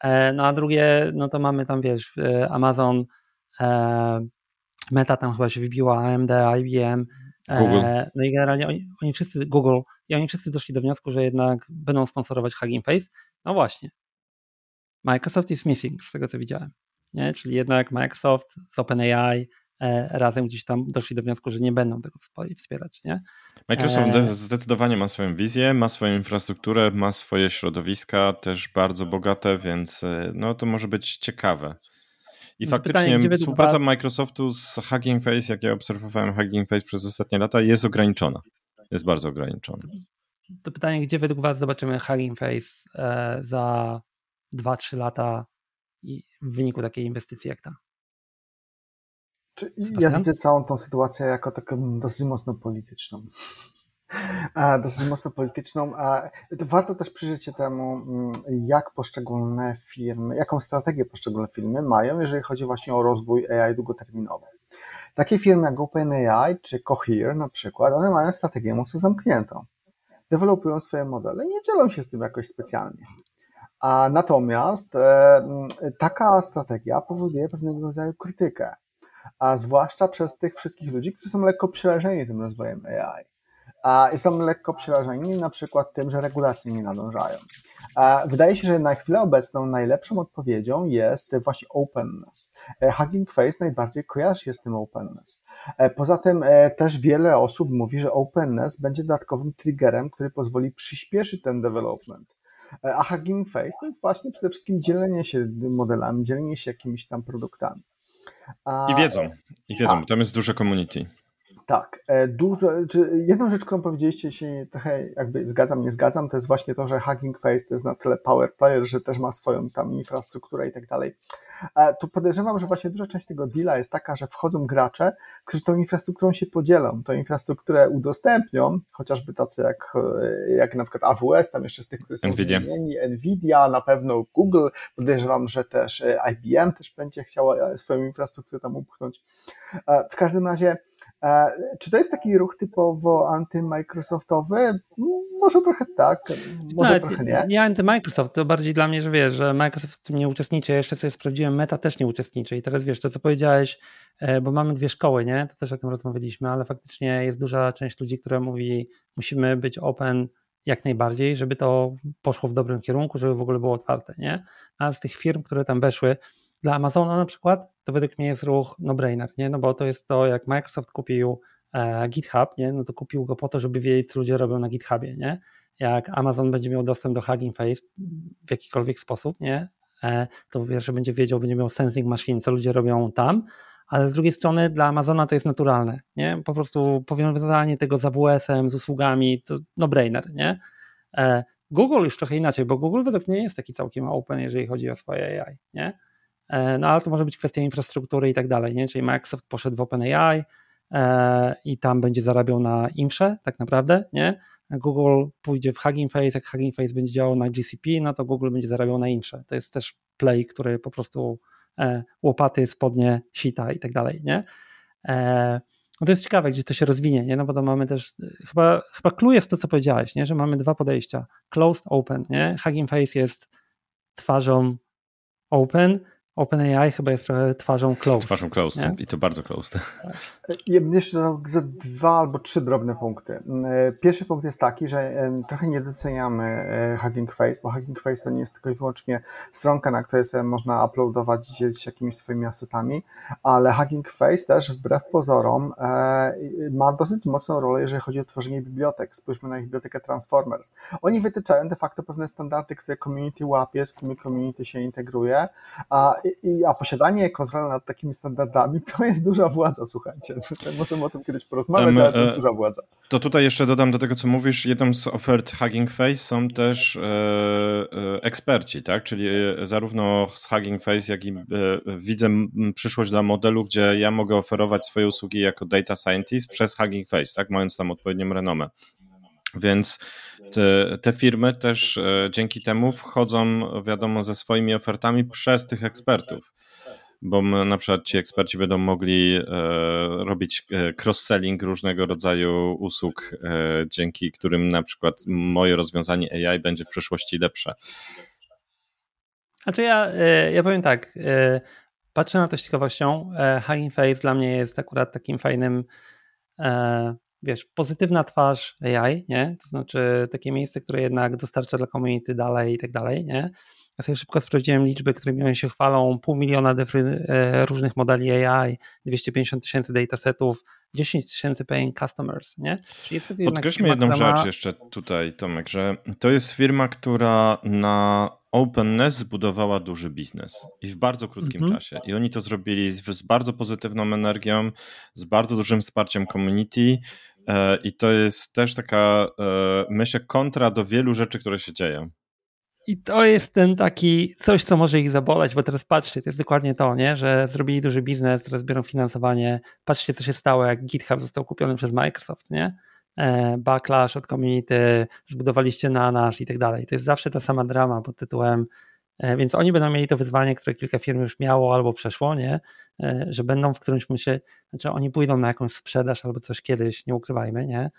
E, no a drugie, no to mamy tam, wiesz, Amazon, e, Meta tam chyba się wybiła, AMD, IBM, Google. No i generalnie oni, oni, wszyscy, Google, i oni wszyscy doszli do wniosku, że jednak będą sponsorować Hugging Face. No właśnie, Microsoft is missing, z tego co widziałem. Nie? Czyli jednak Microsoft z OpenAI e, razem gdzieś tam doszli do wniosku, że nie będą tego wspierać. Nie? Microsoft e... zdecydowanie ma swoją wizję, ma swoją infrastrukturę, ma swoje środowiska też bardzo bogate, więc e, no to może być ciekawe. I faktycznie pytanie, współpraca was... Microsoftu z Hugging Face, jak ja obserwowałem Hugging Face przez ostatnie lata, jest ograniczona. Jest bardzo ograniczona. To pytanie, gdzie według Was zobaczymy Hugging Face e, za 2-3 lata w wyniku takiej inwestycji jak ta. Ja widzę całą tą sytuację jako taką dosyć mocno polityczną. Dosyć mocno polityczną. Warto też przyjrzeć się temu, mm, jak poszczególne firmy, jaką strategię poszczególne firmy mają, jeżeli chodzi właśnie o rozwój AI długoterminowy. Takie firmy jak OpenAI czy Cohere na przykład, one mają strategię mocno zamkniętą. Dewelopują swoje modele i nie dzielą się z tym jakoś specjalnie. A natomiast e, taka strategia powoduje pewnego rodzaju krytykę, a zwłaszcza przez tych wszystkich ludzi, którzy są lekko przerażeni tym rozwojem AI. A są lekko przerażeni na przykład tym, że regulacje nie nadążają. Wydaje się, że na chwilę obecną najlepszą odpowiedzią jest właśnie openness. E, Hugging Face najbardziej kojarzy się z tym openness. E, poza tym też wiele osób mówi, że openness będzie dodatkowym triggerem, który pozwoli przyspieszyć ten development. A Hugging Face to jest właśnie przede wszystkim dzielenie się modelami, dzielenie się jakimiś tam produktami. A, I wiedzą, i wiedzą, bo tam jest duże community. Tak, e, dużo, czy jedną rzecz, którą powiedzieliście, się trochę jakby zgadzam, nie zgadzam, to jest właśnie to, że Hugging Face to jest na tyle power player, że też ma swoją tam infrastrukturę i tak dalej. E, tu podejrzewam, że właśnie duża część tego deala jest taka, że wchodzą gracze, którzy tą infrastrukturą się podzielą, tą infrastrukturę udostępnią, chociażby tacy jak, e, jak na przykład AWS, tam jeszcze z tych, którzy są Nvidia. wymienieni, Nvidia, na pewno Google, podejrzewam, że też IBM też będzie chciała swoją infrastrukturę tam upchnąć. W każdym razie czy to jest taki ruch typowo anty-Microsoftowy? może trochę tak, może no, trochę nie. Nie anty-Microsoft, to bardziej dla mnie, że wiesz, że Microsoft w tym nie uczestniczy, ja jeszcze sobie sprawdziłem, Meta też nie uczestniczy i teraz wiesz, to co powiedziałeś, e, bo mamy dwie szkoły, nie, to też o tym rozmawialiśmy, ale faktycznie jest duża część ludzi, która mówi, musimy być open jak najbardziej, żeby to poszło w dobrym kierunku, żeby w ogóle było otwarte, nie? A z tych firm, które tam weszły, dla Amazona na przykład, to według mnie jest ruch no-brainer, nie? No bo to jest to, jak Microsoft kupił e, GitHub, nie? No to kupił go po to, żeby wiedzieć, co ludzie robią na GitHubie, nie? Jak Amazon będzie miał dostęp do Hugging Face w jakikolwiek sposób, nie? E, to po pierwsze będzie wiedział, będzie miał sensing machine, co ludzie robią tam, ale z drugiej strony dla Amazona to jest naturalne, nie? Po prostu powiązanie tego z AWS-em, z usługami, to no-brainer, nie? E, Google już trochę inaczej, bo Google według mnie jest taki całkiem open, jeżeli chodzi o swoje AI, nie? E, no ale to może być kwestia infrastruktury i tak dalej, nie? Czyli Microsoft poszedł w OpenAI e, i tam będzie zarabiał na infrze tak naprawdę, nie? Google pójdzie w Hugging Face, jak Hugging Face będzie działał na GCP, no to Google będzie zarabiał na infrze. To jest też play, który po prostu E, łopaty, spodnie, sita i tak dalej, nie? No to jest ciekawe, gdzie to się rozwinie, nie? No bo to mamy też, chyba, chyba clue jest to, co powiedziałeś, nie? Że mamy dwa podejścia. Closed, open, nie? Hugging Face jest twarzą open, OpenAI chyba jest trochę twarzą closed. Twarzą closed nie? i to bardzo closed. Ja bym jeszcze dodał za dwa albo trzy drobne punkty. E, pierwszy punkt jest taki, że e, trochę nie doceniamy e, Hugging Face, bo Hugging Face to nie jest tylko i wyłącznie stronka, na której sobie można uploadować i dzielić się jakimiś swoimi asetami, ale Hugging Face też wbrew pozorom ma dosyć mocną rolę, jeżeli chodzi o tworzenie bibliotek. Spójrzmy na ich bibliotekę Transformers. Oni wytyczają de facto pewne standardy, które community łapie, z którymi community się integruje, a i, a posiadanie kontroli nad takimi standardami to jest duża władza, słuchajcie. Możemy o tym kiedyś porozmawiać, um, ale to jest e, duża władza. To tutaj jeszcze dodam do tego, co mówisz, jedną z ofert Hugging Face są też e, e, eksperci, tak? Czyli e, zarówno z Hugging Face, jak i e, widzę przyszłość dla modelu, gdzie ja mogę oferować swoje usługi jako data scientist przez Hugging Face, tak? Mając tam odpowiednią renomę. Więc te, te, firmy też e, dzięki temu wchodzą, wiadomo, ze swoimi ofertami przez tych ekspertów. Bo na przykład ci eksperci będą mogli e, robić e, cross-selling różnego rodzaju usług, e, dzięki którym na przykład moje rozwiązanie AI będzie w przyszłości lepsze. Znaczy ja, e, ja powiem tak, e, patrzę na to z ciekawością. Hugging Face dla mnie jest akurat takim fajnym wiesz, pozytywna twarz AI, nie? To znaczy takie miejsce, które jednak dostarcza dla community dalej i tak dalej, nie? Ja sobie szybko sprawdziłem liczby, którymi się chwalą, pół miliona e, różnych modeli AI, 250 tysięcy datasetów, 10 tysięcy paying customers, nie? Czyli jest to Podkreślmy jedną rzecz ma... jeszcze tutaj, Tomek, że to jest firma, która na openness zbudowała duży biznes i w bardzo krótkim -hmm. czasie. I oni to zrobili z bardzo pozytywną energią, z bardzo dużym wsparciem community, I to jest też taka, e, myślę, kontra do wielu rzeczy, które się dzieją. I to jest ten taki coś, co może ich zaboleć, bo teraz patrzcie, to jest dokładnie to, nie? że zrobili duży biznes, teraz biorą finansowanie. Patrzcie, co się stało, jak GitHub został kupiony przez Microsoft, nie? E, backlash od community, zbudowaliście na nas i tak dalej. To jest zawsze ta sama drama pod tytułem E, więc oni będą mieli to wyzwanie, które kilka firm już miało albo przeszło, nie? E, że będą w którymś momencie, znaczy oni pójdą na jakąś sprzedaż albo coś kiedyś, nie ukrywajmy, nie?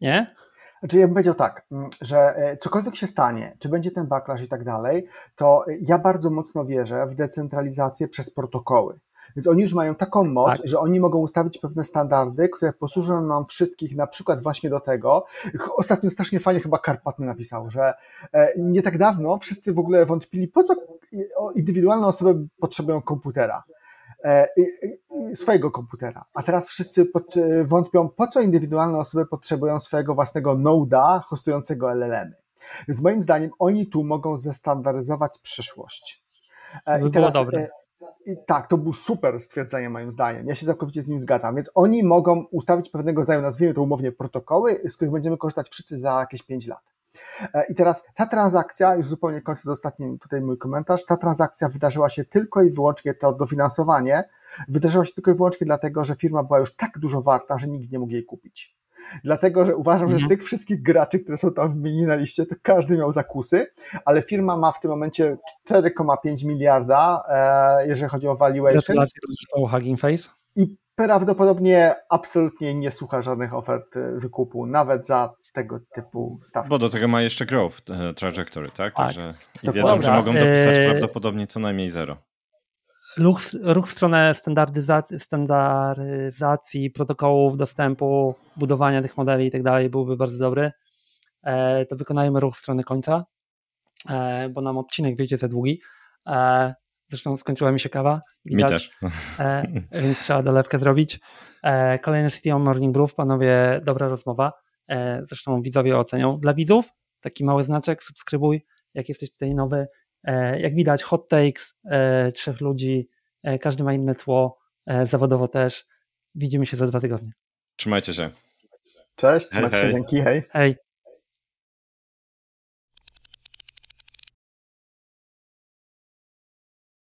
Nie? Znaczy ja bym powiedział tak, że e, cokolwiek się stanie, czy będzie ten backlash i tak dalej, to ja bardzo mocno wierzę w decentralizację przez protokoły. Więc oni już mają taką moc, tak. że oni mogą ustawić pewne standardy, które posłużą nam wszystkich na przykład właśnie do tego. Ostatnio strasznie fajnie chyba Karpatny napisał, że e, nie tak dawno wszyscy w ogóle wątpili, po co indywidualne osoby potrzebują komputera e, swojego komputera. A teraz wszyscy wątpią, po co indywidualne osoby potrzebują swojego własnego noda hostującego LLM. Więc moim zdaniem oni tu mogą zestandaryzować przyszłość. E, I teraz, dobre. I tak, to był super stwierdzenie moim zdaniem. Ja się całkowicie z nim zgadzam. Więc oni mogą ustawić pewnego rodzaju, nazwijmy to umownie, protokoły, z których będziemy korzystać wszyscy za jakieś 5 lat. E, I teraz ta transakcja, już zupełnie kończę ostatni tutaj mój komentarz, ta transakcja wydarzyła się tylko i wyłącznie, to dofinansowanie wydarzyło się tylko i wyłącznie dlatego, że firma była już tak dużo warta, że nikt nie mógł jej kupić dlatego że uważam, że z mhm. tych wszystkich graczy, które są tam wymienieni na liście, to każdy miał zakusy, ale firma ma w tym momencie 4,5 miliarda, e, jeżeli chodzi o valuation. Gratulacje do Hugging Face. I prawdopodobnie absolutnie nie słucha żadnych ofert wykupu, nawet za tego typu stawki. Bo do tego ma jeszcze growth trajectory, tak? tak. Także i wiedzą, że mogą dopisać prawdopodobnie co najmniej zero ruch, ruch w stronę standaryzacji, standaryzacji protokołów dostępu, budowania tych modeli i tak dalej byłby bardzo dobry. E, to wykonajmy ruch w stronę końca, e, bo nam odcinek wyjdzie za długi. E, zresztą skończyła mi się kawa. Widać, mi też. Więc trzeba dolewkę zrobić. Kolejny City on Morning Brew, panowie, dobra rozmowa. Zresztą widzowie ocenią. Dla widzów taki mały znaczek, subskrybuj, jak jesteś tutaj nowy, jak widać, hot takes e, trzech ludzi, e, każdy ma inne tło, zawodowo też. Widzimy się za dwa tygodnie. Trzymajcie się. Cześć, trzymajcie hej, się, hej. dzięki, hej. Hej.